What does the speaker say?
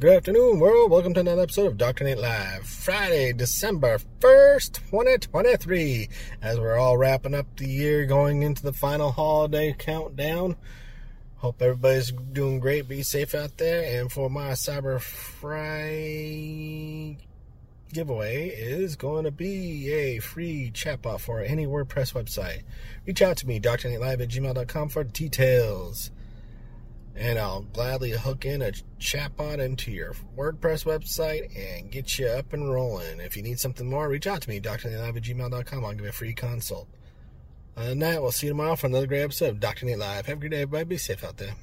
Good afternoon, world. Welcome to another episode of Dr. Nate Live. Friday, December 1st, 2023. As we're all wrapping up the year, going into the final holiday countdown. Hope everybody's doing great. Be safe out there. And for my Cyber Friday giveaway is going to be a free chatbot for any WordPress website. Reach out to me, drnatelive at gmail.com for details and I'll gladly hook in a chatbot into your WordPress website and get you up and rolling. If you need something more, reach out to me, drnatelive at gmail.com. I'll give you a free consult. Other than that, we'll see you tomorrow for another great episode of Dr. Nate Live. Have a great day, everybody. Be safe out there.